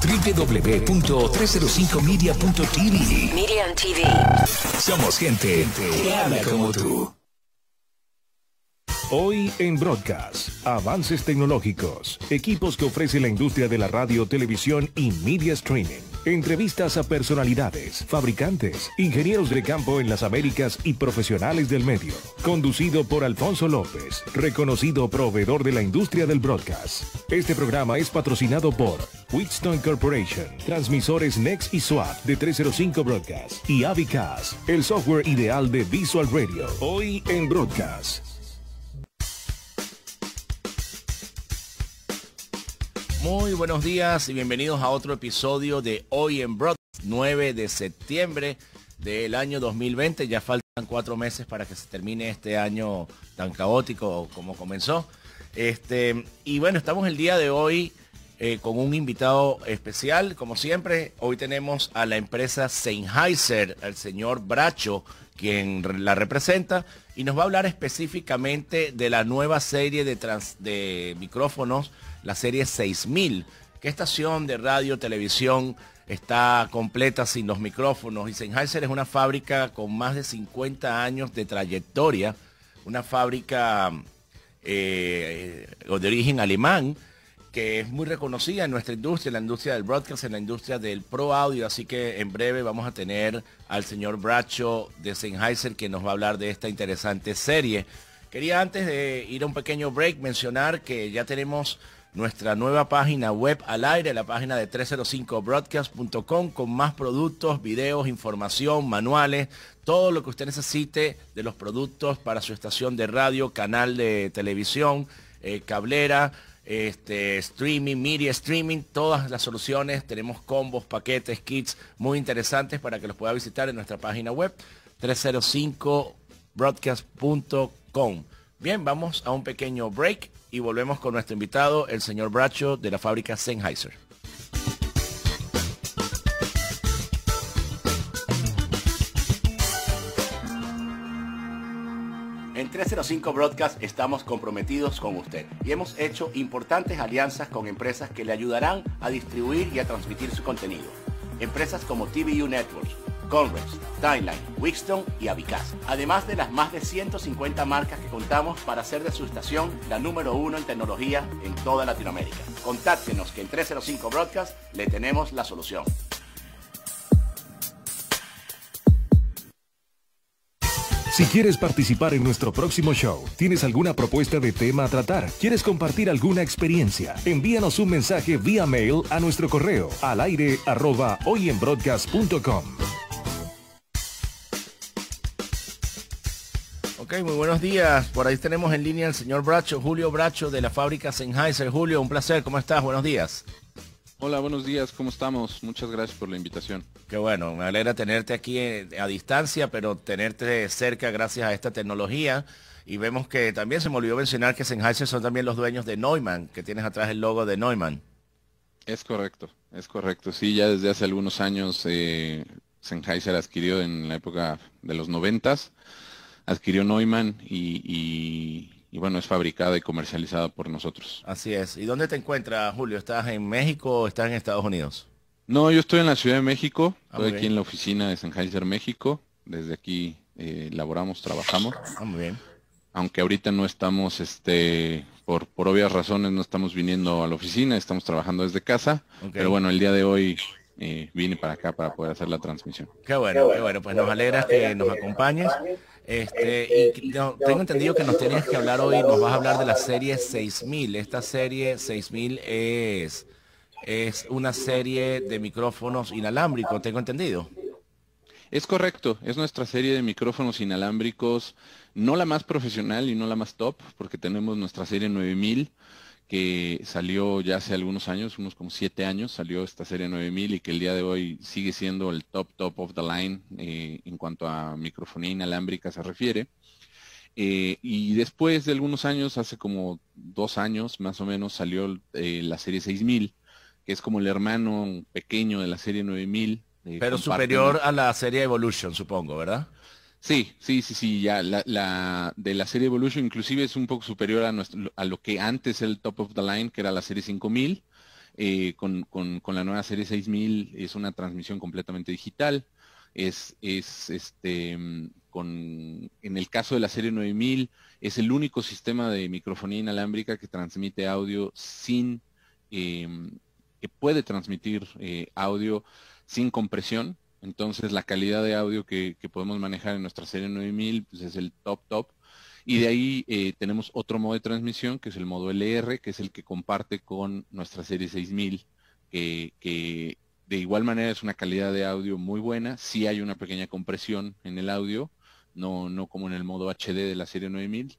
www.305media.tv Media and TV. Somos gente que habla como tú. Hoy en Broadcast, avances tecnológicos, equipos que ofrece la industria de la radio, televisión y media streaming. Entrevistas a personalidades, fabricantes, ingenieros de campo en las Américas y profesionales del medio. Conducido por Alfonso López, reconocido proveedor de la industria del broadcast. Este programa es patrocinado por Wheatstone Corporation, transmisores Next y SWAT de 305 Broadcast y Avicast, el software ideal de Visual Radio. Hoy en Broadcast. Muy buenos días y bienvenidos a otro episodio de Hoy en Broadcast, 9 de septiembre del año 2020. Ya faltan cuatro meses para que se termine este año tan caótico como comenzó. Este, y bueno, estamos el día de hoy eh, con un invitado especial, como siempre. Hoy tenemos a la empresa Sennheiser, el señor Bracho, quien la representa, y nos va a hablar específicamente de la nueva serie de, trans, de micrófonos la serie 6000. ¿Qué estación de radio, televisión está completa sin los micrófonos? Y Sennheiser es una fábrica con más de 50 años de trayectoria, una fábrica eh, de origen alemán que es muy reconocida en nuestra industria, en la industria del broadcast, en la industria del pro audio, así que en breve vamos a tener al señor Bracho de Sennheiser que nos va a hablar de esta interesante serie. Quería antes de ir a un pequeño break mencionar que ya tenemos nuestra nueva página web al aire, la página de 305broadcast.com con más productos, videos, información, manuales, todo lo que usted necesite de los productos para su estación de radio, canal de televisión, eh, cablera, este, streaming, media streaming, todas las soluciones. Tenemos combos, paquetes, kits muy interesantes para que los pueda visitar en nuestra página web 305broadcast.com. Bien, vamos a un pequeño break y volvemos con nuestro invitado, el señor Bracho de la fábrica Sennheiser. En 305 Broadcast estamos comprometidos con usted y hemos hecho importantes alianzas con empresas que le ayudarán a distribuir y a transmitir su contenido. Empresas como TVU Networks, Conrex, Timeline, Wixton y Avicaz. Además de las más de 150 marcas que contamos para hacer de su estación la número uno en tecnología en toda Latinoamérica. Contáctenos que en 305 Broadcast le tenemos la solución. Si quieres participar en nuestro próximo show, tienes alguna propuesta de tema a tratar, quieres compartir alguna experiencia, envíanos un mensaje vía mail a nuestro correo al aire hoyenbroadcast.com. Ok, muy buenos días. Por ahí tenemos en línea al señor Bracho, Julio Bracho de la fábrica Sennheiser. Julio, un placer. ¿Cómo estás? Buenos días. Hola, buenos días. ¿Cómo estamos? Muchas gracias por la invitación. Qué bueno, me alegra tenerte aquí eh, a distancia, pero tenerte cerca gracias a esta tecnología. Y vemos que también se me olvidó mencionar que Sennheiser son también los dueños de Neumann, que tienes atrás el logo de Neumann. Es correcto, es correcto. Sí, ya desde hace algunos años eh, Sennheiser adquirió en la época de los noventas, adquirió Neumann y, y, y, bueno, es fabricada y comercializada por nosotros. Así es. ¿Y dónde te encuentras, Julio? ¿Estás en México o estás en Estados Unidos? No, yo estoy en la Ciudad de México, Ah, estoy aquí en la oficina de Sennheiser México. Desde aquí eh, laboramos, trabajamos. Ah, muy bien. Aunque ahorita no estamos, este, por, por obvias razones, no estamos viniendo a la oficina, estamos trabajando desde casa. Pero bueno, el día de hoy eh, vine para acá para poder hacer la transmisión. Qué bueno, qué bueno. Pues nos alegra que nos acompañes. Este, y no, tengo entendido que nos tenías que hablar hoy, nos vas a hablar de la serie 6000. Esta serie 6000 es, es una serie de micrófonos inalámbricos, tengo entendido. Es correcto, es nuestra serie de micrófonos inalámbricos, no la más profesional y no la más top, porque tenemos nuestra serie 9000 que salió ya hace algunos años, unos como siete años, salió esta serie 9000 y que el día de hoy sigue siendo el top top of the line eh, en cuanto a microfonía inalámbrica se refiere. Eh, y después de algunos años, hace como dos años más o menos, salió eh, la serie 6000, que es como el hermano pequeño de la serie 9000. eh, Pero superior a la serie Evolution, supongo, ¿verdad? Sí, sí, sí, sí, ya la, de la serie Evolution inclusive es un poco superior a, nuestro, a lo que antes era el top of the line, que era la serie 5000. Eh, con, la nueva serie 6000 es una transmisión completamente digital. Es, es este, con, en el caso de la serie 9000 es el único sistema de microfonía inalámbrica que transmite audio sin, em, que puede transmitir eh, audio sin compresión. Entonces la calidad de audio que, podemos manejar en nuestra serie 9000 pues, es el top top. Y de ahí eh, tenemos otro modo de transmisión que es el modo LR, que es el que comparte con nuestra serie 6000, que de igual manera es una calidad de audio muy buena. Sí hay una pequeña compresión en el audio, no, no como en el modo HD de la serie 9000,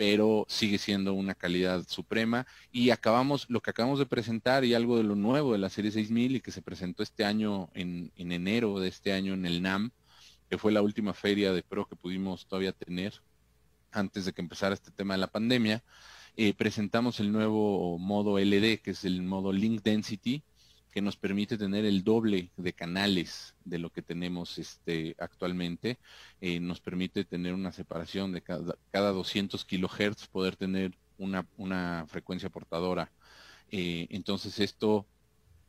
pero sigue siendo una calidad suprema. Y acabamos, lo que acabamos de presentar y algo de lo nuevo de la serie 6000 y que se presentó este año, en, enero de este año en el NAM, que fue la última feria de Pro que pudimos todavía tener antes de que empezara este tema de la pandemia, eh, presentamos el nuevo modo LD, que es el modo Link Density, que nos permite tener el doble de canales de lo que tenemos este, actualmente. Eh, nos permite tener una separación de cada, cada 200 kilohertz, poder tener una, una frecuencia portadora. Eh, entonces esto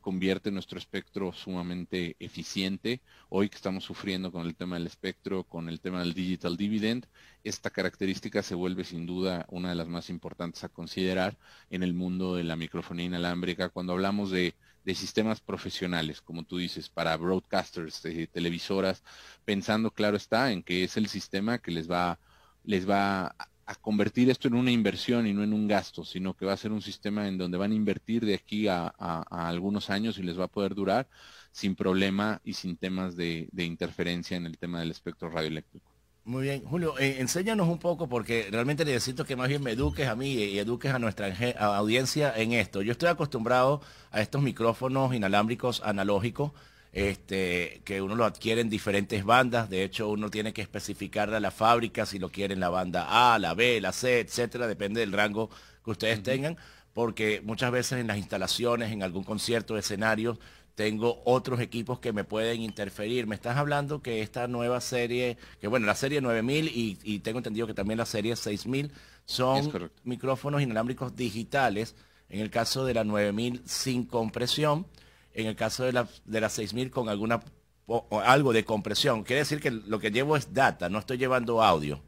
convierte nuestro espectro sumamente eficiente. Hoy que estamos sufriendo con el tema del espectro, con el tema del digital dividend, esta característica se vuelve sin duda una de las más importantes a considerar en el mundo de la microfonía inalámbrica. Cuando hablamos de de sistemas profesionales, como tú dices, para broadcasters, de televisoras, pensando, claro está, en que es el sistema que les va, les va a convertir esto en una inversión y no en un gasto, sino que va a ser un sistema en donde van a invertir de aquí a, algunos años y les va a poder durar sin problema y sin temas de interferencia en el tema del espectro radioeléctrico. Muy bien, Julio, eh, enséñanos un poco porque realmente necesito que más bien me eduques a mí y eduques a nuestra audiencia en esto. Yo estoy acostumbrado a estos micrófonos inalámbricos analógicos, este, que uno lo adquiere en diferentes bandas. De hecho, uno tiene que especificar a la fábrica si lo quiere en la banda A, la B, la C, etcétera, depende del rango que ustedes tengan, porque muchas veces en las instalaciones, en algún concierto, escenario, tengo otros equipos que me pueden interferir. Me estás hablando que esta nueva serie, que bueno, la serie 9000 y, y tengo entendido que también la serie 6000 son micrófonos inalámbricos digitales. En el caso de la 9000 sin compresión, en el caso de la, de la 6000 con alguna o algo de compresión. Quiere decir que lo que llevo es data, no estoy llevando audio.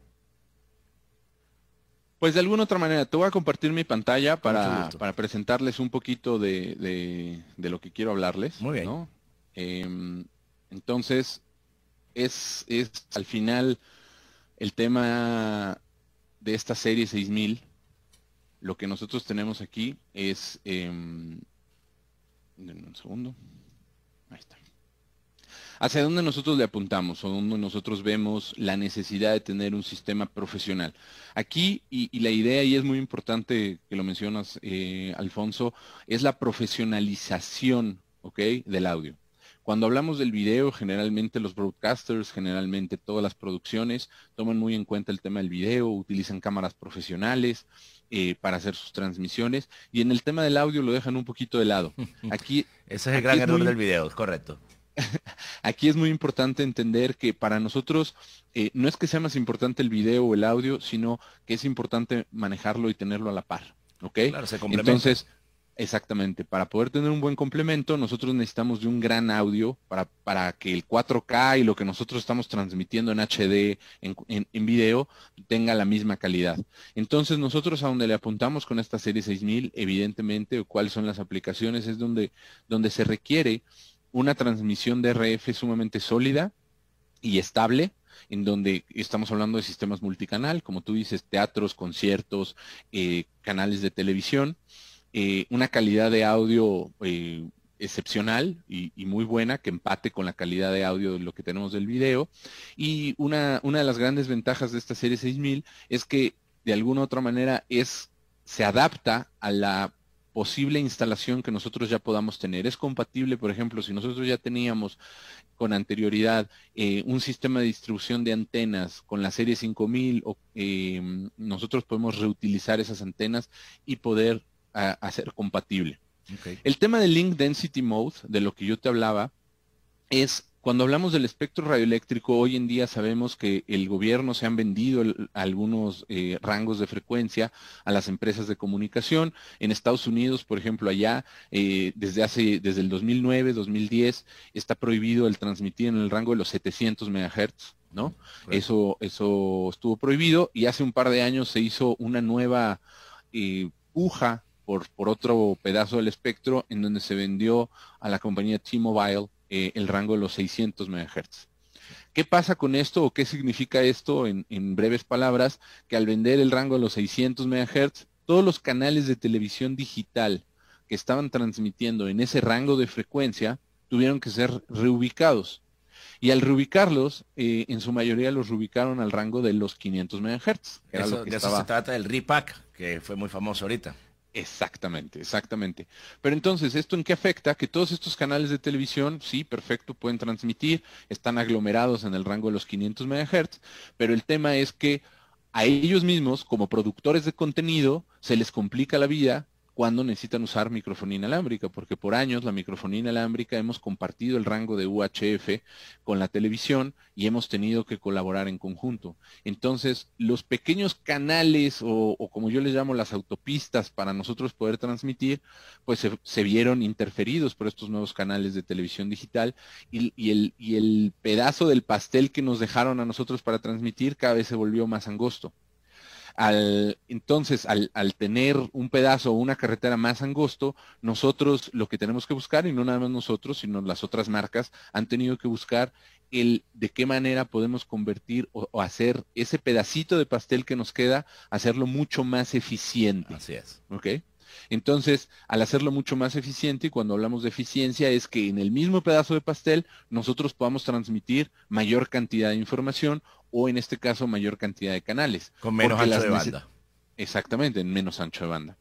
Pues de alguna otra manera, te voy a compartir mi pantalla para, presentarles un poquito de, lo que quiero hablarles. Muy bien. Em, entonces, es, es al final el tema de esta serie 6000. Lo que nosotros tenemos aquí es... Eh, un segundo. Hacia dónde nosotros le apuntamos o dónde nosotros vemos la necesidad de tener un sistema profesional. Aquí, y, la idea, y es muy importante que lo mencionas, eh, Alfonso, es la profesionalización del audio. Cuando hablamos del video, generalmente los broadcasters, generalmente todas las producciones toman muy en cuenta el tema del video, utilizan cámaras profesionales eh, para hacer sus transmisiones y en el tema del audio lo dejan un poquito de lado. Aquí, Ese es el gran error del video, correcto. aquí es muy importante entender que para nosotros eh, no es que sea más importante el video o el audio, sino que es importante manejarlo y tenerlo a la par. ¿Ok? Claro, se Entonces, exactamente, para poder tener un buen complemento, nosotros necesitamos de un gran audio para, para que el 4K y lo que nosotros estamos transmitiendo en HD, en, en, video, tenga la misma calidad. Entonces, nosotros a donde le apuntamos con esta serie 6000, evidentemente, o cuáles son las aplicaciones, es donde, donde se requiere una transmisión de RF sumamente sólida y estable, en donde estamos hablando de sistemas multicanal, como tú dices, teatros, conciertos, eh, canales de televisión, eh, una calidad de audio eh, excepcional y, muy buena que empate con la calidad de audio de lo que tenemos del video. Y una, una de las grandes ventajas de esta serie 6000 es que de alguna u otra manera es, se adapta a la posible instalación que nosotros ya podamos tener. Es compatible, por ejemplo, si nosotros ya teníamos con anterioridad eh, un sistema de distribución de antenas con la serie 5000, o, em, nosotros podemos reutilizar esas antenas y poder hacer compatible. El tema del Link Density Mode, de lo que yo te hablaba, es Cuando hablamos del espectro radioeléctrico, hoy en día sabemos que el gobierno se han vendido algunos eh, rangos de frecuencia a las empresas de comunicación. En Estados Unidos, por ejemplo, allá eh, desde hace desde el 2009, 2010 está prohibido el transmitir en el rango de los 700 MHz. ¿no? Eso, eso estuvo prohibido y hace un par de años se hizo una nueva eh, puja por, por otro pedazo del espectro en donde se vendió a la compañía T-Mobile eh, el rango de los 600 MHz. ¿Qué pasa con esto o qué significa esto en, breves palabras? Que al vender el rango de los 600 MHz, todos los canales de televisión digital que estaban transmitiendo en ese rango de frecuencia tuvieron que ser reubicados. Y al reubicarlos, eh, en su mayoría los reubicaron al rango de los 500 MHz. eso, de eso se trata del RIPAC, que fue muy famoso ahorita. Exactamente, exactamente. Pero entonces, ¿esto en qué afecta? Que todos estos canales de televisión, sí, perfecto, pueden transmitir, están aglomerados en el rango de los 500 MHz, pero el tema es que a ellos mismos, como productores de contenido, se les complica la vida cuando necesitan usar microfonía inalámbrica, porque por años la microfonía inalámbrica hemos compartido el rango de UHF con la televisión y hemos tenido que colaborar en conjunto. Entonces, los pequeños canales o, como yo les llamo las autopistas para nosotros poder transmitir, pues se, vieron interferidos por estos nuevos canales de televisión digital y, el, y el pedazo del pastel que nos dejaron a nosotros para transmitir cada vez se volvió más angosto. Al, entonces, al, tener un pedazo o una carretera más angosto, nosotros lo que tenemos que buscar, y no nada más nosotros, sino las otras marcas, han tenido que buscar el de qué manera podemos convertir o, hacer ese pedacito de pastel que nos queda, hacerlo mucho más eficiente. Así es. ¿Ok? Entonces, al hacerlo mucho más eficiente, y cuando hablamos de eficiencia, es que en el mismo pedazo de pastel nosotros podamos transmitir mayor cantidad de información o en este caso mayor cantidad de canales. Con menos ancho de banda. Exactamente, en menos ancho de banda.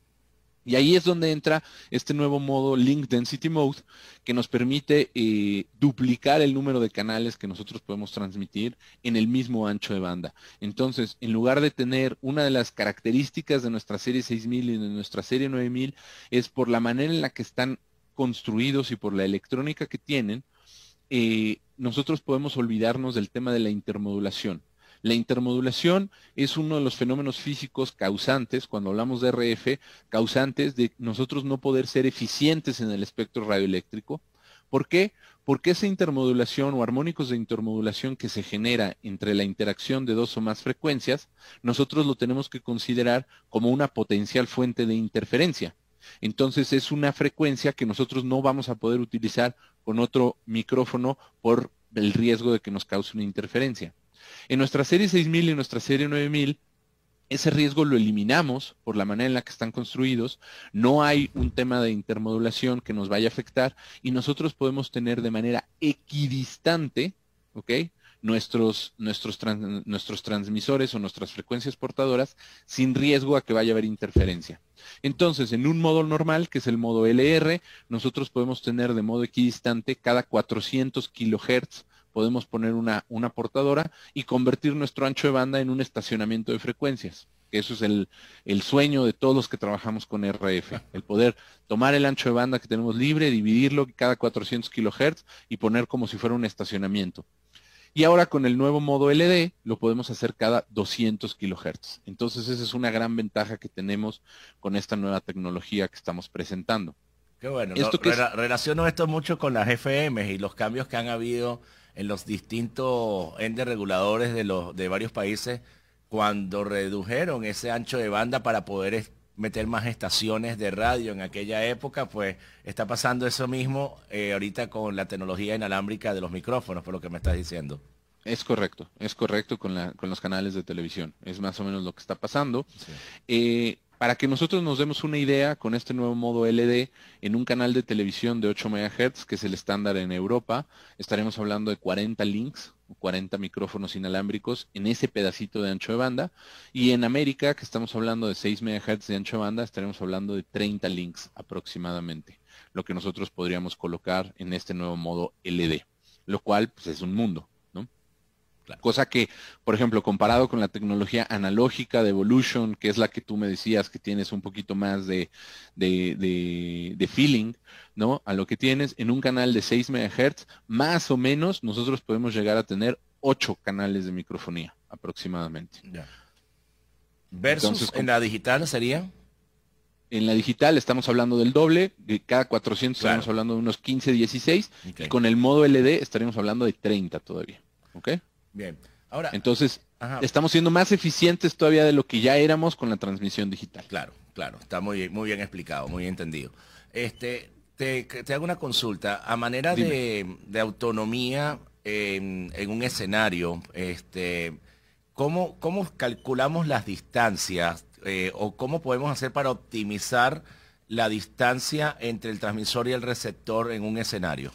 Y ahí es donde entra este nuevo modo Link Density Mode que nos permite eh, duplicar el número de canales que nosotros podemos transmitir en el mismo ancho de banda. Entonces, en lugar de tener una de las características de nuestra serie 6000 y de nuestra serie 9000 es por la manera en la que están construidos y por la electrónica que tienen, eh, nosotros podemos olvidarnos del tema de la intermodulación. La intermodulación es uno de los fenómenos físicos causantes, cuando hablamos de RF, causantes de nosotros no poder ser eficientes en el espectro radioeléctrico. ¿Por qué? Porque esa intermodulación o armónicos de intermodulación que se genera entre la interacción de dos o más frecuencias, nosotros lo tenemos que considerar como una potencial fuente de interferencia. Entonces es una frecuencia que nosotros no vamos a poder utilizar con otro micrófono por el riesgo de que nos cause una interferencia. En nuestra serie 6000 y nuestra serie 9000, ese riesgo lo eliminamos por la manera en la que están construidos, no hay un tema de intermodulación que nos vaya a afectar y nosotros podemos tener de manera equidistante, ¿ok? Nuestros, nuestros, nuestros transmisores o nuestras frecuencias portadoras sin riesgo a que vaya a haber interferencia. Entonces, en un modo normal, que es el modo LR, nosotros podemos tener de modo equidistante cada 400 kilohertz podemos poner una, una portadora y convertir nuestro ancho de banda en un estacionamiento de frecuencias. Eso es el, el, sueño de todos los que trabajamos con RF, el poder tomar el ancho de banda que tenemos libre, dividirlo cada 400 kHz y poner como si fuera un estacionamiento. Y ahora con el nuevo modo LD lo podemos hacer cada 200 kHz. Entonces esa es una gran ventaja que tenemos con esta nueva tecnología que estamos presentando. Qué bueno. ¿Esto relaciono esto mucho con las FM y los cambios que han habido en los distintos entes reguladores de, los, de varios países cuando redujeron ese ancho de banda para poder meter más estaciones de radio en aquella época, pues está pasando eso mismo eh, ahorita con la tecnología inalámbrica de los micrófonos, por lo que me estás diciendo. Es correcto, es correcto con, la, con los canales de televisión. Es más o menos lo que está pasando. Eh, para que nosotros nos demos una idea con este nuevo modo LD en un canal de televisión de 8 MHz, que es el estándar en Europa, estaremos hablando de 40 links, 40 micrófonos inalámbricos en ese pedacito de ancho de banda. Y en América, que estamos hablando de 6 MHz de ancho de banda, estaremos hablando de 30 links aproximadamente, lo que nosotros podríamos colocar en este nuevo modo LD, lo cual pues, es un mundo. Cosa que, por ejemplo, comparado con la tecnología analógica de Evolution, que es la que tú me decías que tienes un poquito más de, de, feeling, ¿no? A lo que tienes en un canal de 6 MHz, más o menos nosotros podemos llegar a tener 8 canales de microfonía aproximadamente. Versus en la digital sería en la digital estamos hablando del doble, de cada 400 estamos hablando de unos 15, 16, y con el modo LD estaríamos hablando de 30 todavía. ¿Ok? Bien. Ahora, Entonces, estamos siendo más eficientes todavía de lo que ya éramos con la transmisión digital. Claro, claro, está muy, muy bien explicado, muy entendido. Este, te, hago una consulta. A manera de, autonomía en, un escenario, este, ¿cómo, ¿cómo calculamos las distancias eh, o cómo podemos hacer para optimizar la distancia entre el transmisor y el receptor en un escenario?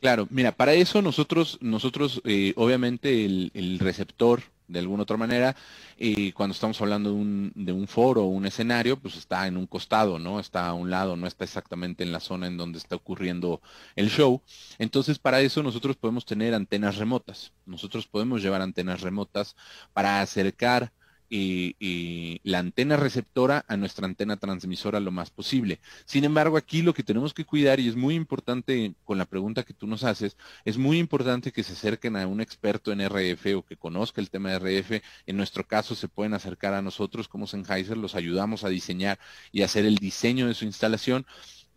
Claro, mira, para eso nosotros, nosotros eh, obviamente el, receptor, de alguna otra manera, eh, cuando estamos hablando de un, de un foro o un escenario, pues está en un costado, ¿no? Está a un lado, no está exactamente en la zona en donde está ocurriendo el show. Entonces, para eso nosotros podemos tener antenas remotas. Nosotros podemos llevar antenas remotas para acercar la antena receptora a nuestra antena transmisora lo más posible. Sin embargo, aquí lo que tenemos que cuidar, y es muy importante con la pregunta que tú nos haces, es muy importante que se acerquen a un experto en RF o que conozca el tema de RF. En nuestro caso, se pueden acercar a nosotros como Sennheiser, los ayudamos a diseñar y hacer el diseño de su instalación,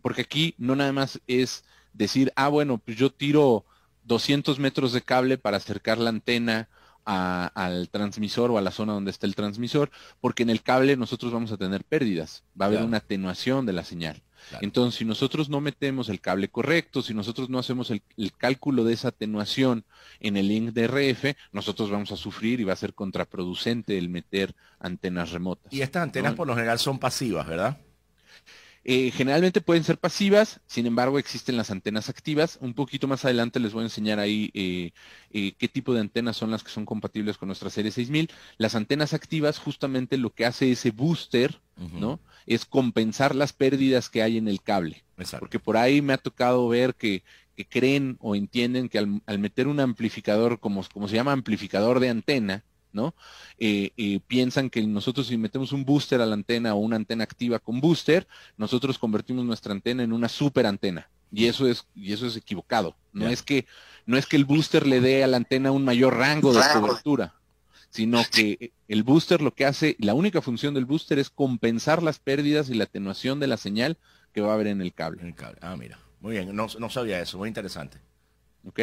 porque aquí no nada más es decir, ah, bueno, pues yo tiro 200 metros de cable para acercar la antena al transmisor o a la zona donde está el transmisor, porque en el cable nosotros vamos a tener pérdidas, va a haber una atenuación de la señal. Entonces, si nosotros no metemos el cable correcto, si nosotros no hacemos el, cálculo de esa atenuación en el link de RF, nosotros vamos a sufrir y va a ser contraproducente el meter antenas remotas. Y estas antenas por lo general son pasivas, ¿verdad? Eh, generalmente pueden ser pasivas, sin embargo existen las antenas activas. Un poquito más adelante les voy a enseñar ahí eh, eh, qué tipo de antenas son las que son compatibles con nuestra serie 6000. Las antenas activas justamente lo que hace ese booster, ¿no? Es compensar las pérdidas que hay en el cable. Porque por ahí me ha tocado ver que, creen o entienden que al, al meter un amplificador, como, como se llama amplificador de antena, ¿no? Eh, eh, piensan que nosotros si metemos un booster a la antena o una antena activa con booster, nosotros convertimos nuestra antena en una super antena. Y eso es, y eso es equivocado. No es que, no es que el booster le dé a la antena un mayor rango de cobertura, sino que el booster lo que hace, la única función del booster es compensar las pérdidas y la atenuación de la señal que va a haber en el cable. Ah, mira. Muy bien, no, no sabía eso, muy interesante. ¿Ok?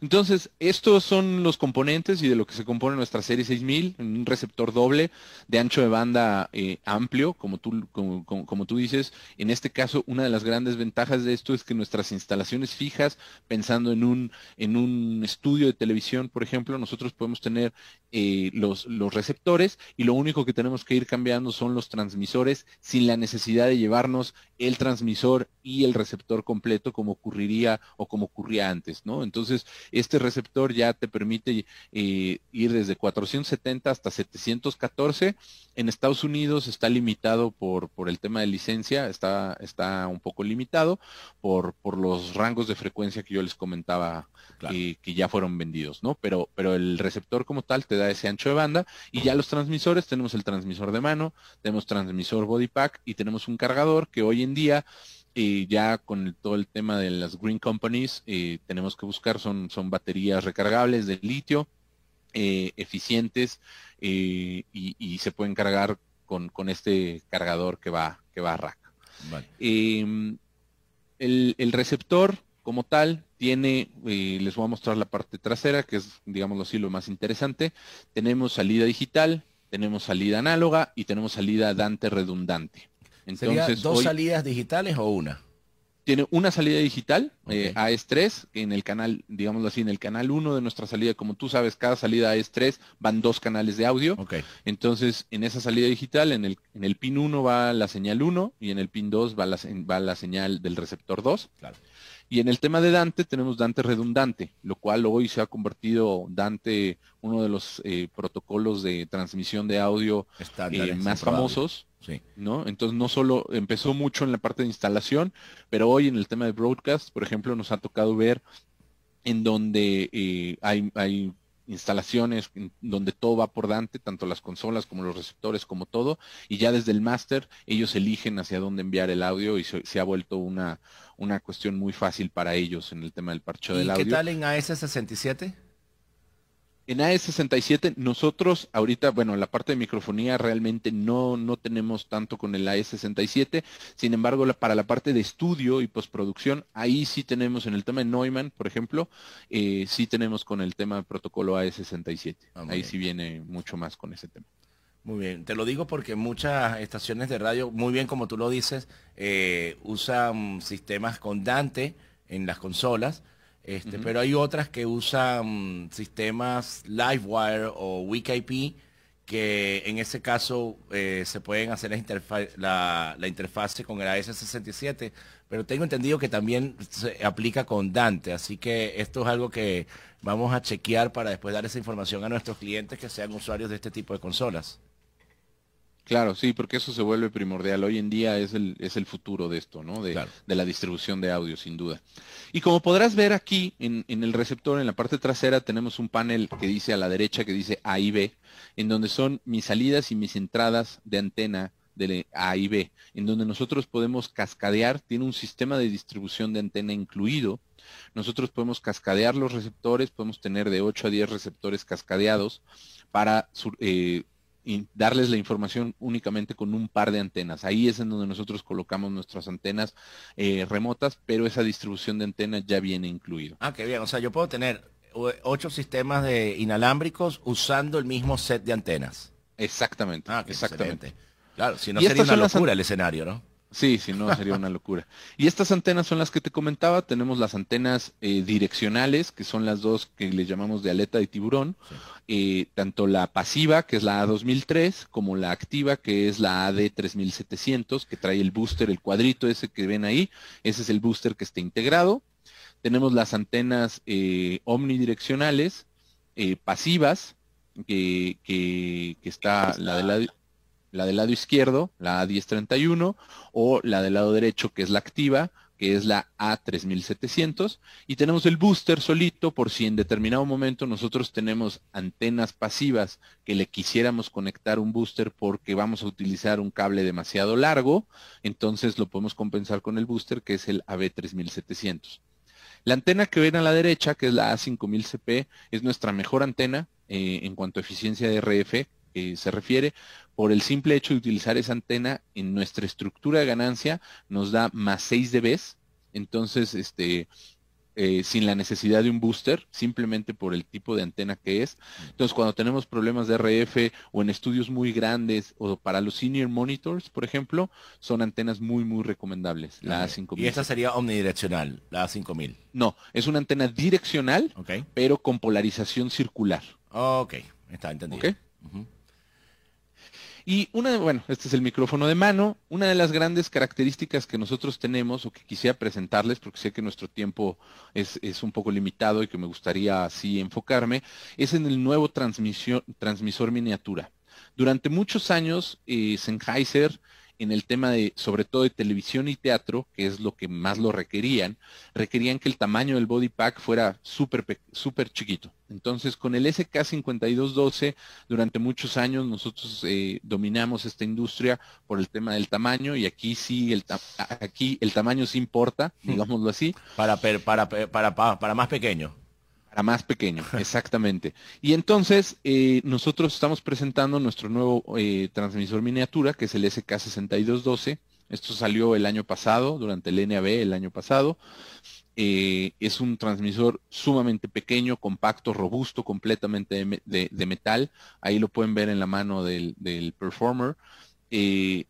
Entonces, estos son los componentes y de lo que se compone nuestra serie 6000, un receptor doble de ancho de banda eh, amplio, como tú, como, como, tú dices. En este caso, una de las grandes ventajas de esto es que nuestras instalaciones fijas, pensando en un, en un estudio de televisión, por ejemplo, nosotros podemos tener eh, los, los receptores y lo único que tenemos que ir cambiando son los transmisores sin la necesidad de llevarnos el transmisor y el receptor completo como ocurriría o como ocurría antes, ¿no? Entonces, este receptor ya te permite eh, ir desde 470 hasta 714. En Estados Unidos está limitado por, por el tema de licencia, está, está un poco limitado por, por los rangos de frecuencia que yo les comentaba eh, que ya fueron vendidos, ¿no? Pero, pero el receptor como tal te da ese ancho de banda y ya los transmisores, tenemos el transmisor de mano, tenemos transmisor body pack y tenemos un cargador que hoy en día y ya con todo el tema de las green companies eh, tenemos que buscar son, son baterías recargables de litio eh, eficientes eh, y, se pueden cargar con, este cargador que va que va a rack. Em, el, receptor como tal tiene les voy a mostrar la parte trasera que es digámoslo así lo más interesante. Tenemos salida digital tenemos salida análoga y tenemos salida Dante redundante entonces, dos salidas digitales o una? Tiene una salida digital, eh, AES3, en el canal, digámoslo así, en el canal 1 de nuestra salida, como tú sabes, cada salida AES3 van dos canales de audio. Entonces, en esa salida digital, en el, en el pin 1 va la señal 1 y en el pin 2 va la, va la señal del receptor 2. Claro. Y en el tema de Dante tenemos Dante redundante, lo cual hoy se ha convertido Dante uno de los eh, protocolos de transmisión de audio eh, más famosos. ¿No? Entonces no solo empezó mucho en la parte de instalación, pero hoy en el tema de broadcast, por ejemplo, nos ha tocado ver en donde eh, hay, hay instalaciones donde todo va por Dante, tanto las consolas como los receptores como todo, y ya desde el máster ellos eligen hacia dónde enviar el audio y se, ha vuelto una, una cuestión muy fácil para ellos en el tema del parcheo del audio. ¿Qué tal en AS67? En AS67 nosotros ahorita, bueno, la parte de microfonía realmente no, no tenemos tanto con el AS67, sin embargo para la parte de estudio y postproducción, ahí sí tenemos en el tema de Neumann, por ejemplo, eh, sí tenemos con el tema de protocolo AS67, ah, ahí sí viene mucho más con ese tema. Muy bien, te lo digo porque muchas estaciones de radio, muy bien como tú lo dices, eh, usan sistemas con Dante en las consolas, este, pero hay otras que usan sistemas Livewire o WeakIP que en ese caso eh, se pueden hacer la, la, interfase con el AS67, pero tengo entendido que también se aplica con Dante, así que esto es algo que vamos a chequear para después dar esa información a nuestros clientes que sean usuarios de este tipo de consolas. Claro, sí, porque eso se vuelve primordial. Hoy en día es el, es el futuro de esto, ¿no? De, la distribución de audio, sin duda. Y como podrás ver aquí en, el receptor, en la parte trasera, tenemos un panel que dice a la derecha, que dice A y B, en donde son mis salidas y mis entradas de antena de A y B, en donde nosotros podemos cascadear, tiene un sistema de distribución de antena incluido. Nosotros podemos cascadear los receptores, podemos tener de 8 a 10 receptores cascadeados para eh, darles la información únicamente con un par de antenas. Ahí es en donde nosotros colocamos nuestras antenas eh, remotas, pero esa distribución de antenas ya viene incluido. Ah, qué bien. O sea, yo puedo tener ocho sistemas de inalámbricos usando el mismo set de antenas. Exactamente. Ah, exactamente. Claro, si no sería una locura el escenario, ¿no? Sí, si no sería una locura. Y estas antenas son las que te comentaba. Tenemos las antenas eh, direccionales, que son las dos que le llamamos de aleta de tiburón. Eh, tanto la pasiva, que es la A2003, como la activa, que es la AD3700, que trae el booster, el cuadrito ese que ven ahí. Ese es el booster que está integrado. Tenemos las antenas eh, omnidireccionales, pasivas, que, que, está la de la la del lado izquierdo, la A1031, o la del lado derecho, que es la activa, que es la A3700, y tenemos el booster solito por si en determinado momento nosotros tenemos antenas pasivas que le quisiéramos conectar un booster porque vamos a utilizar un cable demasiado largo, entonces lo podemos compensar con el booster que es el AB3700. La antena que ven a la derecha, que es la A5000CP, es nuestra mejor antena eh, en cuanto a eficiencia de RF, se refiere, por el simple hecho de utilizar esa antena en nuestra estructura de ganancia nos da más 6 dB, entonces este eh, sin la necesidad de un booster, simplemente por el tipo de antena que es. Entonces, cuando tenemos problemas de RF o en estudios muy grandes o para los senior monitors, por ejemplo, son antenas muy, muy recomendables, la A5000. ¿Y esta sería omnidireccional, la A5000? No, es una antena direccional, pero con polarización circular. Ok, está entendido. Y una, bueno, este es el micrófono de mano. Una de las grandes características que nosotros tenemos o que quisiera presentarles, porque sé que nuestro tiempo es, un poco limitado y que me gustaría así enfocarme, es en el nuevo transmisor miniatura. Durante muchos años, eh, Sennheiser en el tema de, sobre todo de televisión y teatro, que es lo que más lo requerían, requerían que el tamaño del body pack fuera súper super chiquito. Entonces, con el SK5212, durante muchos años nosotros eh, dominamos esta industria por el tema del tamaño y aquí sí, el aquí el tamaño sí importa, digámoslo así. Para, para, para, para más pequeño más pequeño, exactamente. Y entonces eh, nosotros estamos presentando nuestro nuevo eh, transmisor miniatura, que es el SK6212. Esto salió el año pasado, durante el NAB el año pasado. Eh, es un transmisor sumamente pequeño, compacto, robusto, completamente de, metal. Ahí lo pueden ver en la mano del, Performer. y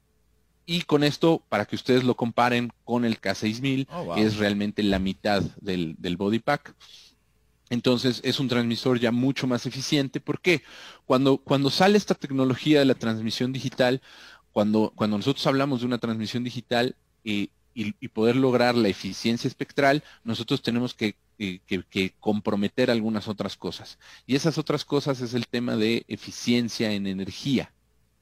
con esto, para que ustedes lo comparen con el K6000, es realmente la mitad del, del body pack. Entonces es un transmisor ya mucho más eficiente. ¿Por qué? Cuando, cuando sale esta tecnología de la transmisión digital, cuando, cuando nosotros hablamos de una transmisión digital eh, y, poder lograr la eficiencia espectral, nosotros tenemos que, eh, que, comprometer algunas otras cosas. Y esas otras cosas es el tema de eficiencia en energía.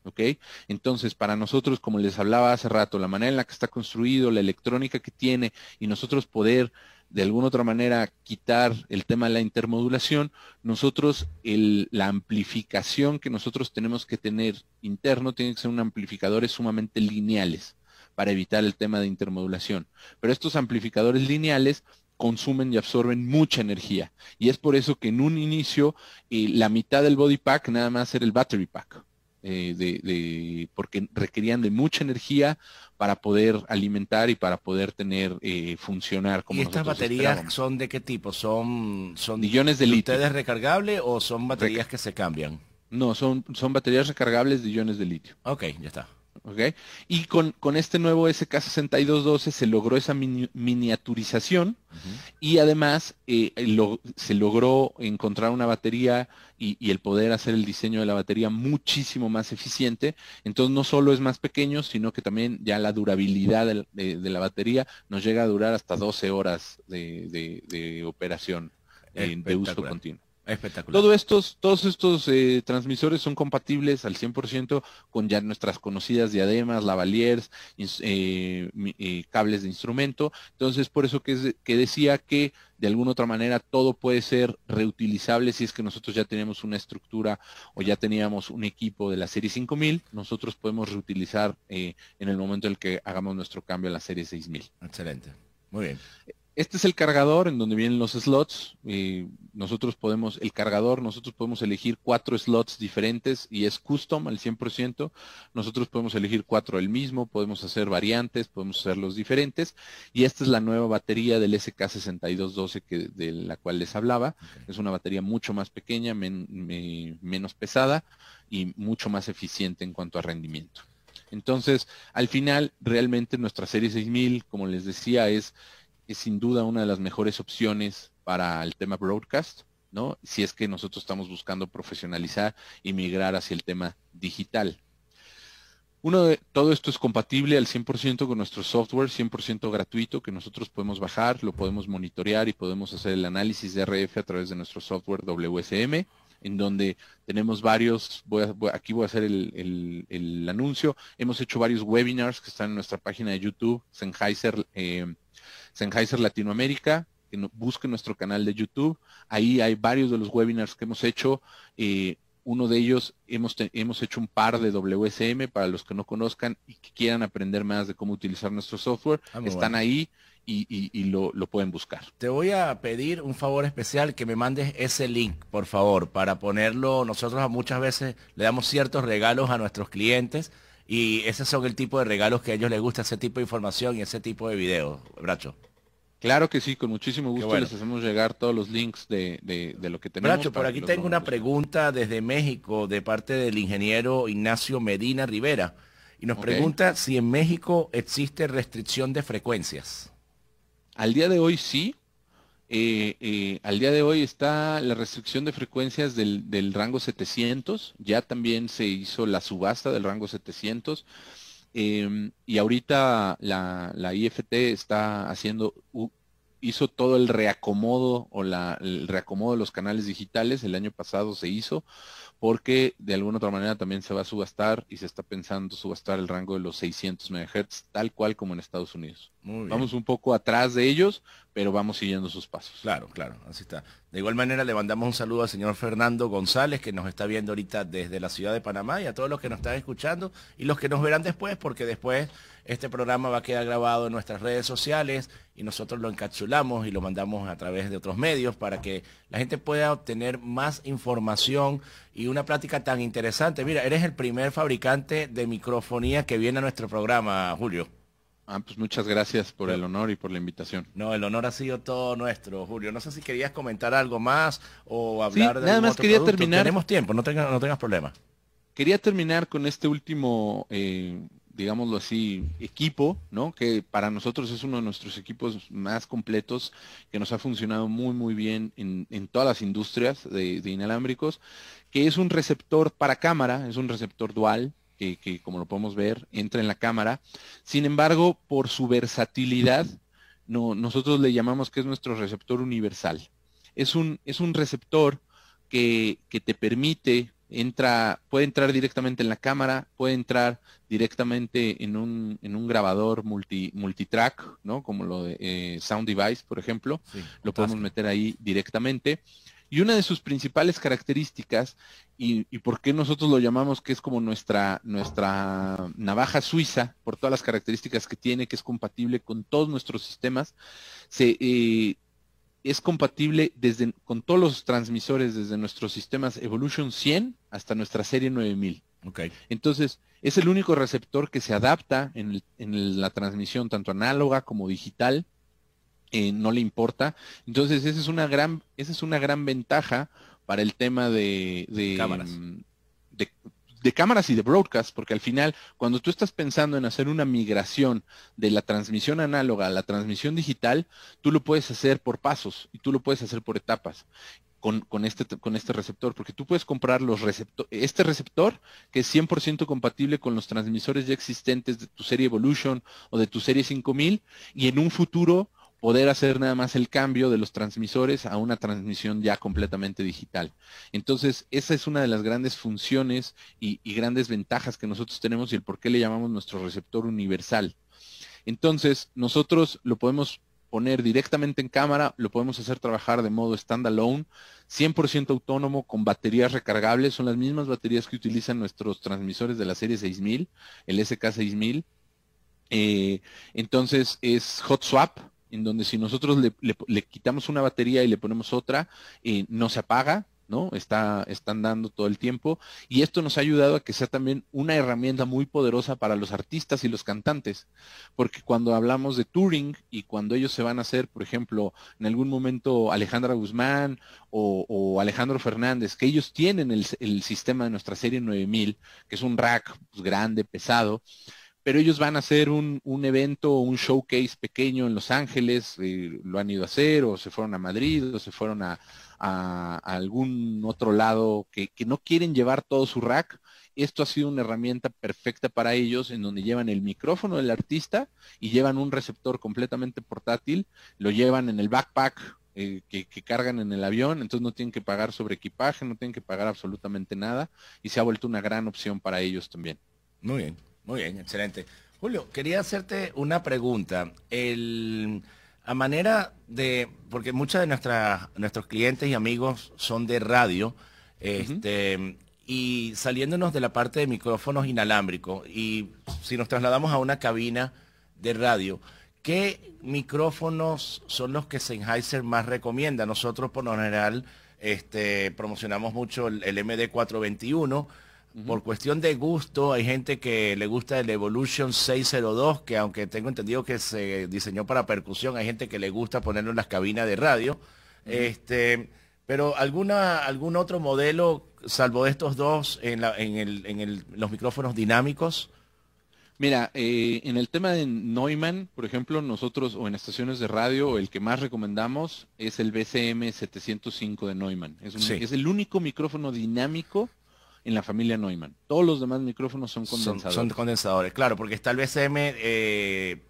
¿ok? Entonces, para nosotros, como les hablaba hace rato, la manera en la que está construido, la electrónica que tiene y nosotros poder de alguna otra manera quitar el tema de la intermodulación, nosotros la amplificación que nosotros tenemos que tener interno tiene que ser un amplificadores sumamente lineales para evitar el tema de intermodulación. Pero estos amplificadores lineales consumen y absorben mucha energía. Y es por eso que en un inicio eh, la mitad del body pack nada más era el battery pack. Eh, de, porque requerían de mucha energía para poder alimentar y para poder tener eh, funcionar como ¿Y estas baterías son de qué tipo? ¿Son, son millones de litio? ¿Ustedes recargables o son baterías que se cambian? No, son, son baterías recargables de iones de litio. Ok, ya está. Y con, este nuevo SK6212 se logró esa miniaturización y además eh, se logró encontrar una batería y, el poder hacer el diseño de la batería muchísimo más eficiente. Entonces no solo es más pequeño, sino que también ya la durabilidad de, la batería nos llega a durar hasta 12 horas de, operación de uso continuo. Espectacular. Todo estos, todos estos eh, transmisores son compatibles al 100% con ya nuestras conocidas diademas, lavaliers, eh, eh, cables de instrumento. Entonces, por eso que, que decía que de alguna otra manera todo puede ser reutilizable si es que nosotros ya tenemos una estructura o ya teníamos un equipo de la serie 5000, nosotros podemos reutilizar en el momento en el que hagamos nuestro cambio a la serie 6000. Excelente. Muy bien. Este es el cargador en donde vienen los slots. nosotros podemos, el cargador, nosotros podemos elegir cuatro slots diferentes y es custom al 100%. Nosotros podemos elegir cuatro del mismo, podemos hacer variantes, podemos hacerlos diferentes. Y esta es la nueva batería del SK6212 que, de la cual les hablaba. Es una batería mucho más pequeña, menos pesada y mucho más eficiente en cuanto a rendimiento. Entonces, al final, realmente nuestra serie 6000, como les decía, es es sin duda una de las mejores opciones para el tema broadcast, ¿no? Si es que nosotros estamos buscando profesionalizar y migrar hacia el tema digital. Uno de, todo esto es compatible al 100% con nuestro software, 100% gratuito, que nosotros podemos bajar, lo podemos monitorear y podemos hacer el análisis de RF a través de nuestro software WSM, en donde tenemos varios, aquí voy a hacer el, anuncio, hemos hecho varios webinars que están en nuestra página de YouTube, Sennheiser eh, Sennheiser Latinoamérica, que busque nuestro canal de YouTube. Ahí hay varios de los webinars que hemos hecho. Eh, uno de ellos hemos, hemos hecho un par de WSM para los que no conozcan y que quieran aprender más de cómo utilizar nuestro software. Ah, Están ahí y, lo, lo, pueden buscar. Te voy a pedir un favor especial que me mandes ese link, por favor, para ponerlo. Nosotros muchas veces le damos ciertos regalos a nuestros clientes y ese son el tipo de regalos que a ellos les gusta, ese tipo de información y ese tipo de videos, Bracho. Claro que sí, con muchísimo gusto les hacemos llegar todos los links de, lo que tenemos. Bracho, por aquí tengo una pregunta desde México de parte del ingeniero Ignacio Medina Rivera. Y nos pregunta si en México existe restricción de frecuencias. Al día de hoy sí, eh, eh, al día de hoy está la restricción de frecuencias del, rango 700, ya también se hizo la subasta del rango 700 em, y ahorita la, la, IFT está haciendo, hizo todo el reacomodo o la, el reacomodo de los canales digitales, el año pasado se hizo, porque de alguna otra manera también se va a subastar y se está pensando subastar el rango de los 600 MHz, tal cual como en Estados Unidos. Vamos un poco atrás de ellos, pero vamos siguiendo sus pasos. Claro, claro, así está. De igual manera le mandamos un saludo al señor Fernando González, que nos está viendo ahorita desde la ciudad de Panamá, y a todos los que nos están escuchando y los que nos verán después, porque después este programa va a quedar grabado en nuestras redes sociales y nosotros lo encapsulamos y lo mandamos a través de otros medios para que la gente pueda obtener más información y una plática tan interesante. Mira, eres el primer fabricante de microfonía que viene a nuestro programa, Julio. Ah, pues muchas gracias por el honor y por la invitación. No, el honor ha sido todo nuestro, Julio. No sé si querías comentar algo más o hablar de nada más quería terminar. Tenemos tiempo, no tengas, no tengas problema. Quería terminar con este último, eh, digámoslo así, equipo, ¿no? Que para nosotros es uno de nuestros equipos más completos, que nos ha funcionado muy, muy bien en, todas las industrias de inalámbricos, que es un receptor para cámara, es un receptor dual, que, como lo podemos ver, entra en la cámara. Sin embargo, por su versatilidad, no, nosotros le llamamos que es nuestro receptor universal. Es un, es un receptor que, te permite entra, puede entrar directamente en la cámara, puede entrar directamente en un, en un grabador multi, multitrack, ¿no? Como lo de eh, Sound Device, por ejemplo. lo podemos meter ahí directamente. Y una de sus principales características, y, por qué nosotros lo llamamos que es como nuestra, nuestra navaja suiza, por todas las características que tiene, que es compatible con todos nuestros sistemas, se, eh, es compatible desde, con todos los transmisores desde nuestros sistemas Evolution 100 hasta nuestra serie 9000. Okay. Entonces, es el único receptor que se adapta en, la transmisión tanto análoga como digital. Eh, no le importa. Entonces, esa es una gran, esa es una gran ventaja para el tema de, de, Cámaras. De cámaras y de broadcast, porque al final, cuando tú estás pensando en hacer una migración de la transmisión análoga a la transmisión digital, tú lo puedes hacer por pasos y tú lo puedes hacer por etapas. Con, este, con este receptor, porque tú puedes comprar los receptor, este receptor que es 100% compatible con los transmisores ya existentes de tu serie Evolution o de tu serie 5000 y en un futuro poder hacer nada más el cambio de los transmisores a una transmisión ya completamente digital. Entonces, esa es una de las grandes funciones y, grandes ventajas que nosotros tenemos y el por qué le llamamos nuestro receptor universal. Entonces, nosotros lo podemos poner directamente en cámara, lo podemos hacer trabajar de modo standalone, 100% autónomo con baterías recargables, son las mismas baterías que utilizan nuestros transmisores de la serie 6000, el SK6000. Eh, entonces es hot swap, en donde si nosotros le, quitamos una batería y le ponemos otra, eh, no se apaga, ¿no? Está, están dando todo el tiempo. Y esto nos ha ayudado a que sea también una herramienta muy poderosa para los artistas y los cantantes. Porque cuando hablamos de touring y cuando ellos se van a hacer, por ejemplo, en algún momento Alejandra Guzmán o, Alejandro Fernández, que ellos tienen el, sistema de nuestra serie 9000, que es un rack pues, grande, pesado, pero ellos van a hacer un, evento, un showcase pequeño en Los Ángeles, eh, lo han ido a hacer, o se fueron a Madrid, o se fueron a, algún otro lado que, no quieren llevar todo su rack. Esto ha sido una herramienta perfecta para ellos, en donde llevan el micrófono del artista y llevan un receptor completamente portátil, lo llevan en el backpack eh, que, que, cargan en el avión, entonces no tienen que pagar sobre equipaje, no tienen que pagar absolutamente nada y se ha vuelto una gran opción para ellos también. Muy bien. Muy bien, excelente. Julio, quería hacerte una pregunta. El, a manera de, porque muchos de nuestros clientes y amigos son de radio, este, y saliéndonos de la parte de micrófonos inalámbricos, y si nos trasladamos a una cabina de radio, ¿qué micrófonos son los que Sennheiser más recomienda? Nosotros por lo general este, promocionamos mucho el, el MD421 por cuestión de gusto, hay gente que le gusta el Evolution 602, que aunque tengo entendido que se diseñó para percusión, hay gente que le gusta ponerlo en las cabinas de radio. este, pero alguna, algún otro modelo, salvo estos dos, en, los micrófonos dinámicos. Mira, eh, en el tema de Neumann, por ejemplo, nosotros o en estaciones de radio, el que más recomendamos es el BCM 705 de Neumann. Es, es el único micrófono dinámico en la familia Neumann. Todos los demás micrófonos son condensadores. Son, condensadores, claro, porque está el BCM eh,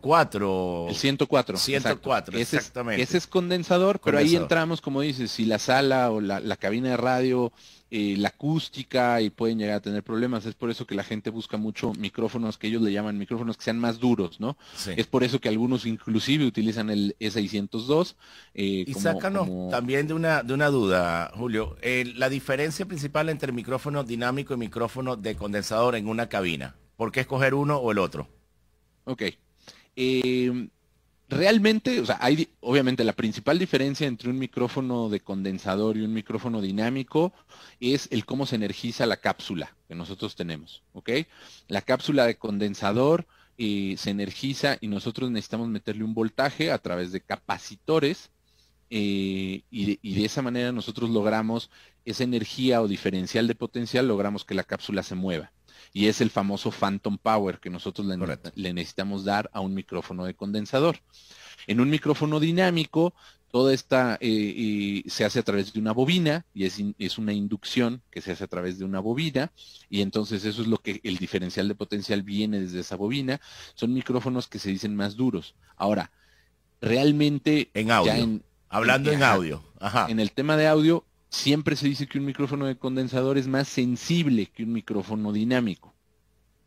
04. El 104. 104, exactamente. Ese es, condensador, pero ahí entramos, como dices, si la sala o la, la cabina de radio eh, la acústica y pueden llegar a tener problemas. Es por eso que la gente busca mucho micrófonos que ellos le llaman micrófonos que sean más duros, ¿no? Es por eso que algunos inclusive utilizan el E602. Eh, y sácanos también de una, de una duda, Julio. Eh, la diferencia principal entre micrófono dinámico y micrófono de condensador en una cabina. ¿Por qué escoger uno o el otro? Ok. Eh, realmente, o sea, hay obviamente la principal diferencia entre un micrófono de condensador y un micrófono dinámico es el cómo se energiza la cápsula que nosotros tenemos, ¿ok? La cápsula de condensador eh, se energiza y nosotros necesitamos meterle un voltaje a través de capacitores eh, y, de, esa manera nosotros logramos esa energía o diferencial de potencial, logramos que la cápsula se mueva y es el famoso phantom power que nosotros le, necesitamos dar a un micrófono de condensador. En un micrófono dinámico, toda esta eh, se hace a través de una bobina y es, es, una inducción que se hace a través de una bobina y entonces eso es lo que el diferencial de potencial viene desde esa bobina. Son micrófonos que se dicen más duros. Ahora, realmente en audio. Hablando en, audio. En el tema de audio, siempre se dice que un micrófono de condensador es más sensible que un micrófono dinámico.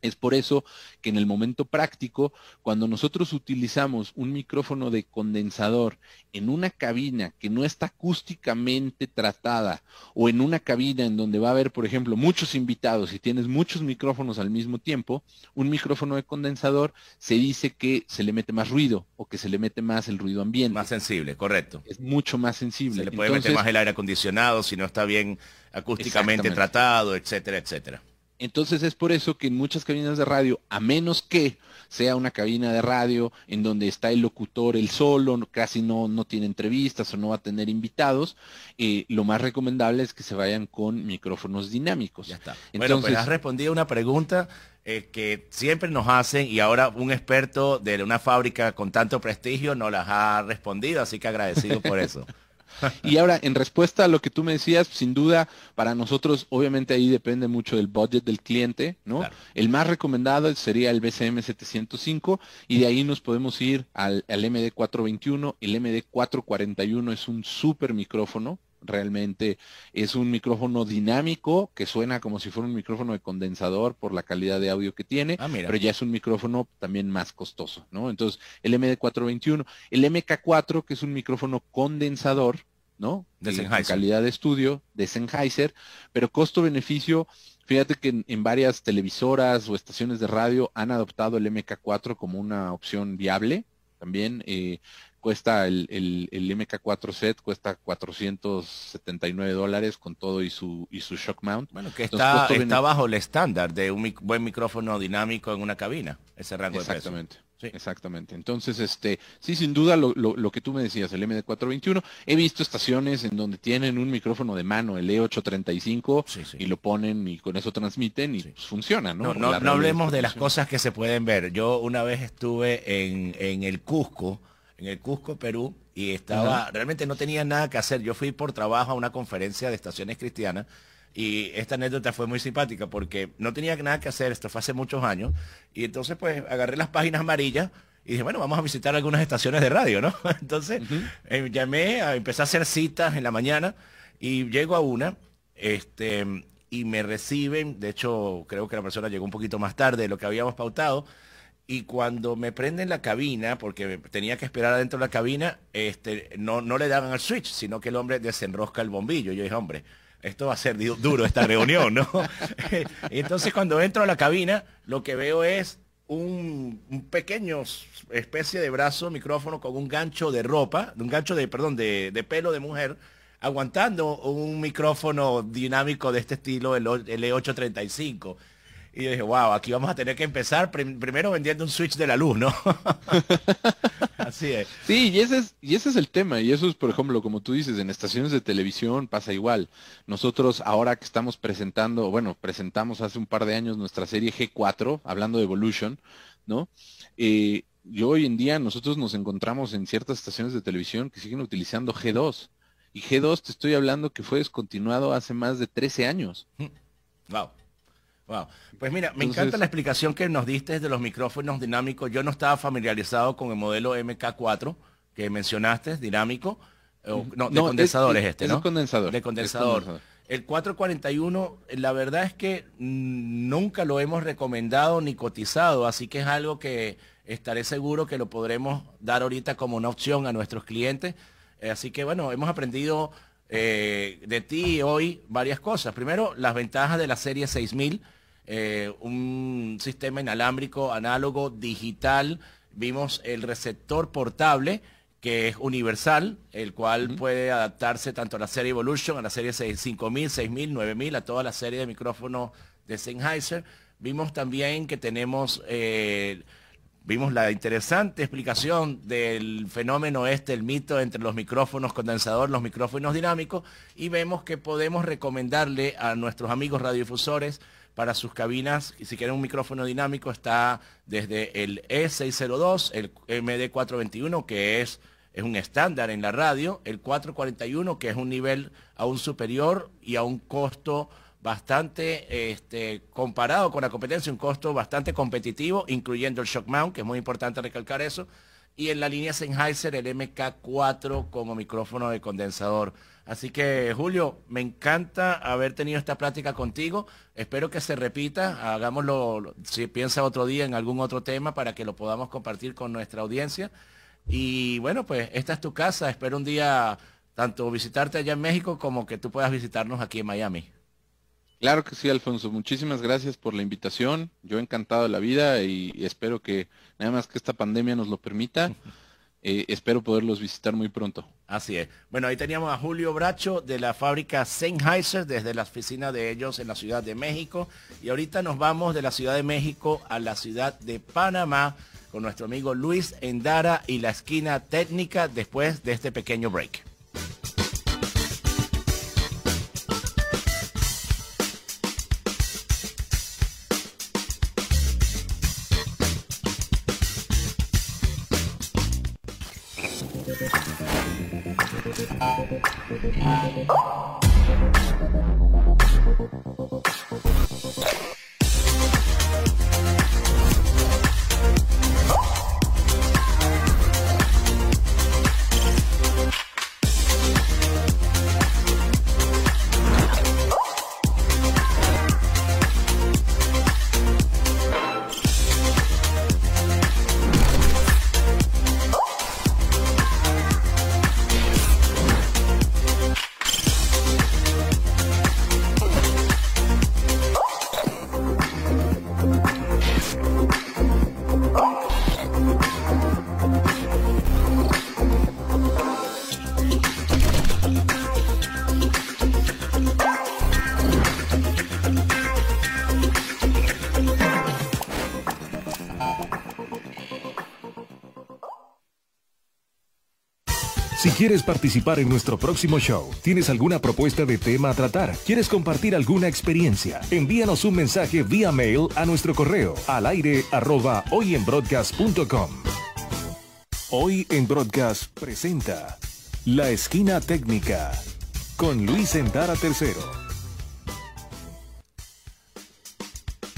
Es por eso que en el momento práctico, cuando nosotros utilizamos un micrófono de condensador en una cabina que no está acústicamente tratada o en una cabina en donde va a haber, por ejemplo, muchos invitados y tienes muchos micrófonos al mismo tiempo, un micrófono de condensador se dice que se le mete más ruido o que se le mete más el ruido ambiente. Más sensible, correcto. Es mucho más sensible. Se le puede meter más el aire acondicionado si no está bien acústicamente tratado, etcétera, etcétera. Entonces es por eso que en muchas cabinas de radio, a menos que sea una cabina de radio en donde está el locutor el solo, casi no, no tiene entrevistas o no va a tener invitados, eh, lo más recomendable es que se vayan con micrófonos dinámicos. Ya está. Entonces, bueno, pues has respondido una pregunta eh, que siempre nos hacen y ahora un experto de una fábrica con tanto prestigio nos las ha respondido, así que agradecido por eso. Y ahora, en respuesta a lo que tú me decías, sin duda, para nosotros, obviamente ahí depende mucho del budget del cliente, ¿no? El más recomendado sería el BCM 705 y de ahí nos podemos ir al, MD 421. El MD 441 es un super micrófono, realmente es un micrófono dinámico que suena como si fuera un micrófono de condensador por la calidad de audio que tiene, ah, pero ya es un micrófono también más costoso, ¿no? Entonces, el MD421, el MK4, que es un micrófono condensador, ¿no? De calidad de estudio, de Sennheiser, pero costo-beneficio, fíjate que en, varias televisoras o estaciones de radio han adoptado el MK4 como una opción viable. También eh, cuesta el, el, MK4 set, cuesta 479 dólares con todo y su, y su shock mount. Bueno, que está, está bajo el estándar de un buen micrófono dinámico en una cabina, ese rango Exactamente. de precio. Sí. Exactamente. Entonces, este, sí, sin duda lo, lo, que tú me decías, el MD421, he visto estaciones en donde tienen un micrófono de mano, el E835, y lo ponen y con eso transmiten y pues, funciona, ¿no? No, hablemos de las cosas que se pueden ver. Yo una vez estuve en, en el Cusco, en el Cusco, Perú, y estaba, realmente no tenía nada que hacer. Yo fui por trabajo a una conferencia de estaciones cristianas y esta anécdota fue muy simpática porque no tenía nada que hacer, esto fue hace muchos años, y entonces pues agarré las páginas amarillas y dije, bueno, vamos a visitar algunas estaciones de radio, ¿no? Entonces eh, llamé, a, empecé a hacer citas en la mañana y llego a una, este, y me reciben, de hecho creo que la persona llegó un poquito más tarde de lo que habíamos pautado, y cuando me prenden la cabina, porque tenía que esperar adentro de la cabina, este, no, no le daban al switch, sino que el hombre desenrosca el bombillo. Yo dije, hombre, esto va a ser duro esta reunión, ¿no? y entonces cuando entro a la cabina, lo que veo es un, pequeño especie de brazo, micrófono con un gancho de ropa, un gancho de, perdón, de, de pelo de mujer, aguantando un micrófono dinámico de este estilo, el, el E835. Y yo dije, wow, aquí vamos a tener que empezar primero vendiendo un switch de la luz, ¿no? Así es. Sí, y ese es, y ese es el tema. Y eso es, por ejemplo, como tú dices, en estaciones de televisión pasa igual. Nosotros ahora que estamos presentando, bueno, presentamos hace un par de años nuestra serie G4, hablando de Evolution, ¿no? Eh, y hoy en día nosotros nos encontramos en ciertas estaciones de televisión que siguen utilizando G2. Y G2 te estoy hablando que fue descontinuado hace más de 13 años. Wow. Wow. Pues mira, me encanta la explicación que nos diste de los micrófonos dinámicos. Yo no estaba familiarizado con el modelo MK4 que mencionaste, dinámico. no, de condensadores este, ¿no? Es condensador. De condensador. El 441, la verdad es que nunca lo hemos recomendado ni cotizado, así que es algo que estaré seguro que lo podremos dar ahorita como una opción a nuestros clientes. Eh, así que bueno, hemos aprendido eh, de ti hoy varias cosas. Primero, las ventajas de la serie 6000 eh, un sistema inalámbrico, análogo, digital. Vimos el receptor portable, que es universal, el cual puede adaptarse tanto a la serie Evolution, a la serie 5000, 6000, 9000, a toda la serie de micrófonos de Sennheiser. Vimos también que tenemos, eh, vimos la interesante explicación del fenómeno este, el mito entre los micrófonos condensador, los micrófonos dinámicos, y vemos que podemos recomendarle a nuestros amigos radiodifusores para sus cabinas. Y si quieren un micrófono dinámico está desde el E602, el MD421, que es, es un estándar en la radio, el 441, que es un nivel aún superior y a un costo bastante, este, comparado con la competencia, un costo bastante competitivo, incluyendo el shock mount, que es muy importante recalcar eso, y en la línea Sennheiser el MK4 como micrófono de condensador. Así que Julio, me encanta haber tenido esta plática contigo. Espero que se repita. Hagámoslo, si piensa otro día en algún otro tema para que lo podamos compartir con nuestra audiencia. Y bueno, pues esta es tu casa. Espero un día tanto visitarte allá en México como que tú puedas visitarnos aquí en Miami. Claro que sí, Alfonso. Muchísimas gracias por la invitación. Yo he encantado de la vida y espero que nada más que esta pandemia nos lo permita. Eh, espero poderlos visitar muy pronto. Así es. Bueno, ahí teníamos a Julio Bracho de la fábrica Sennheiser desde la oficina de ellos en la Ciudad de México. Y ahorita nos vamos de la Ciudad de México a la ciudad de Panamá con nuestro amigo Luis Endara y la esquina técnica después de este pequeño break. Oh! Si quieres participar en nuestro próximo show, tienes alguna propuesta de tema a tratar, quieres compartir alguna experiencia, envíanos un mensaje vía mail a nuestro correo al aire hoyenbroadcast.com. Hoy en Broadcast presenta La Esquina Técnica con Luis Endara III.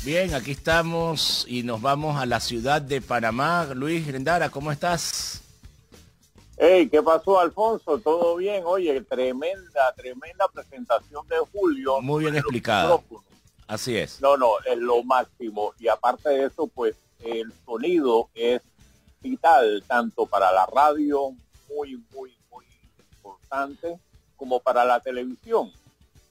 Bien, aquí estamos y nos vamos a la ciudad de Panamá. Luis Endara, ¿cómo estás? Hey, ¿qué pasó, Alfonso? ¿Todo bien? Oye, tremenda, tremenda presentación de Julio. Muy bien explicada. Así es. No, no, es lo máximo. Y aparte de eso, pues el sonido es vital, tanto para la radio, muy, muy, muy importante, como para la televisión.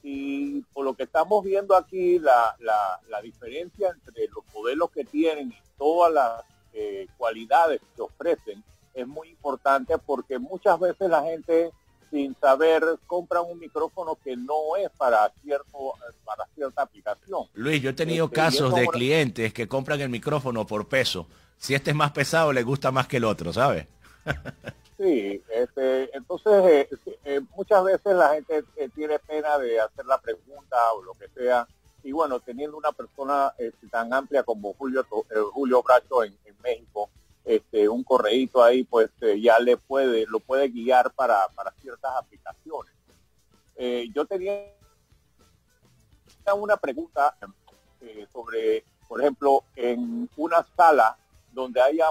Y por lo que estamos viendo aquí, la, la, diferencia entre los modelos que tienen y todas las eh, cualidades que ofrecen, es muy importante porque muchas veces la gente sin saber compra un micrófono que no es para cierto para cierta aplicación. Luis, yo he tenido este, casos de clientes que compran el micrófono por peso. Si este es más pesado, le gusta más que el otro, ¿sabes? sí, este, entonces eh, eh, muchas veces la gente eh, tiene pena de hacer la pregunta o lo que sea. Y bueno, teniendo una persona este, tan amplia como Julio Julio Bracho en México, este, un correíto ahí, pues eh, ya le puede, lo puede guiar para, ciertas aplicaciones. Eh, yo tenía una pregunta eh, sobre, por ejemplo, en una sala donde haya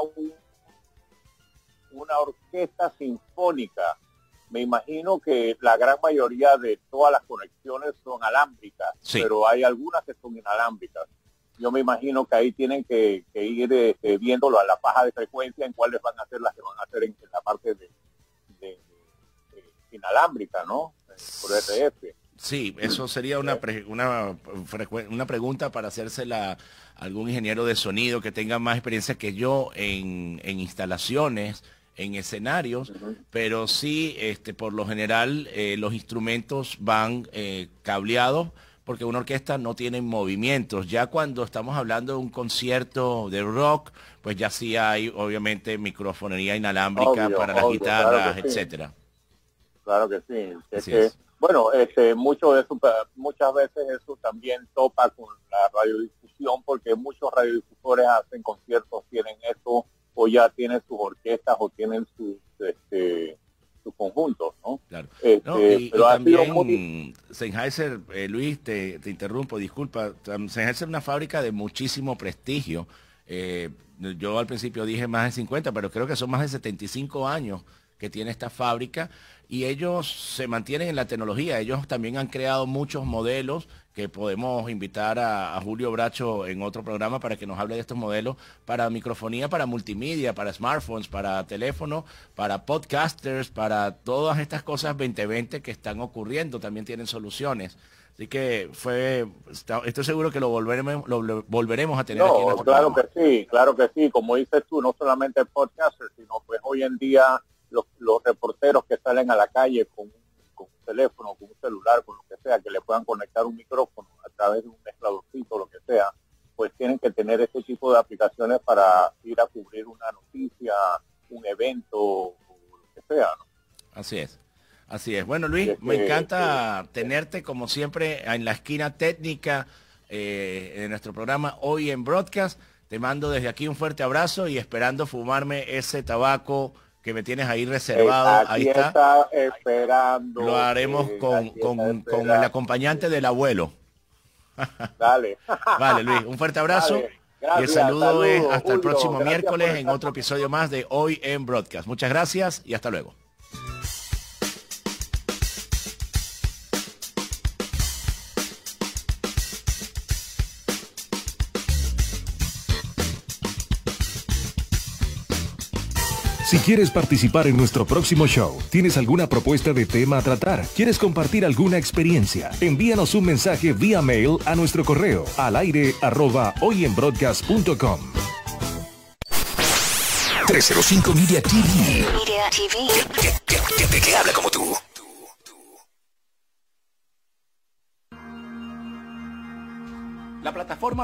una orquesta sinfónica, me imagino que la gran mayoría de todas las conexiones son alámbricas, pero hay algunas que son inalámbricas yo me imagino que ahí tienen que, ir este, viéndolo a la paja de frecuencia en cuáles van a ser las que van a hacer en, la parte de, inalámbrica, ¿no? Por RF. Sí, eso sería una, una, una pregunta para hacérsela a algún ingeniero de sonido que tenga más experiencia que yo en, instalaciones, en escenarios, pero sí, este, por lo general, eh, los instrumentos van eh, cableados porque una orquesta no tiene movimientos. Ya cuando estamos hablando de un concierto de rock, pues ya sí hay obviamente microfonería inalámbrica para las guitarras, etcétera. Claro que sí. Bueno, este, mucho de eso, muchas veces eso también topa con la radiodifusión, porque muchos radiodifusores hacen conciertos, tienen eso, o ya tienen sus orquestas, o tienen sus, este, sus conjuntos, ¿no? Claro. Este, y, pero también Sennheiser, eh, Luis, te, interrumpo, disculpa, Sennheiser es una fábrica de muchísimo prestigio. Eh, yo al principio dije más de 50, pero creo que son más de 75 años que tiene esta fábrica y ellos se mantienen en la tecnología. Ellos también han creado muchos modelos que podemos invitar a, Julio Bracho en otro programa para que nos hable de estos modelos para microfonía, para multimedia, para smartphones, para teléfono, para podcasters, para todas estas cosas 2020 que están ocurriendo. También tienen soluciones. Así que fue, estoy seguro que lo volveremos, lo volveremos a tener aquí en Claro que sí, claro que sí. Como dices tú, no solamente podcasters, sino pues hoy en día los, reporteros que salen a la calle con, teléfono, con un celular, con lo que sea, que le puedan conectar un micrófono a través de un mezcladorcito, lo que sea, pues tienen que tener ese tipo de aplicaciones para ir a cubrir una noticia, un evento, lo que sea. Así es. Así es. Bueno, Luis, me encanta tenerte como siempre en la esquina técnica eh, de nuestro programa hoy en Broadcast. Te mando desde aquí un fuerte abrazo y esperando fumarme ese tabaco que me tienes ahí reservado. ahí está. esperando. Lo haremos con, con, el acompañante del abuelo. Dale. vale, Luis, un fuerte abrazo. y el saludo es hasta el próximo miércoles en otro episodio más de Hoy en Broadcast. Muchas gracias y hasta luego. Si quieres participar en nuestro próximo show, tienes alguna propuesta de tema a tratar, quieres compartir alguna experiencia, envíanos un mensaje vía mail a nuestro correo al aire arroba hoyenbroadcast.com. 305 Media TV. Media TV. Que, habla como tú. La plataforma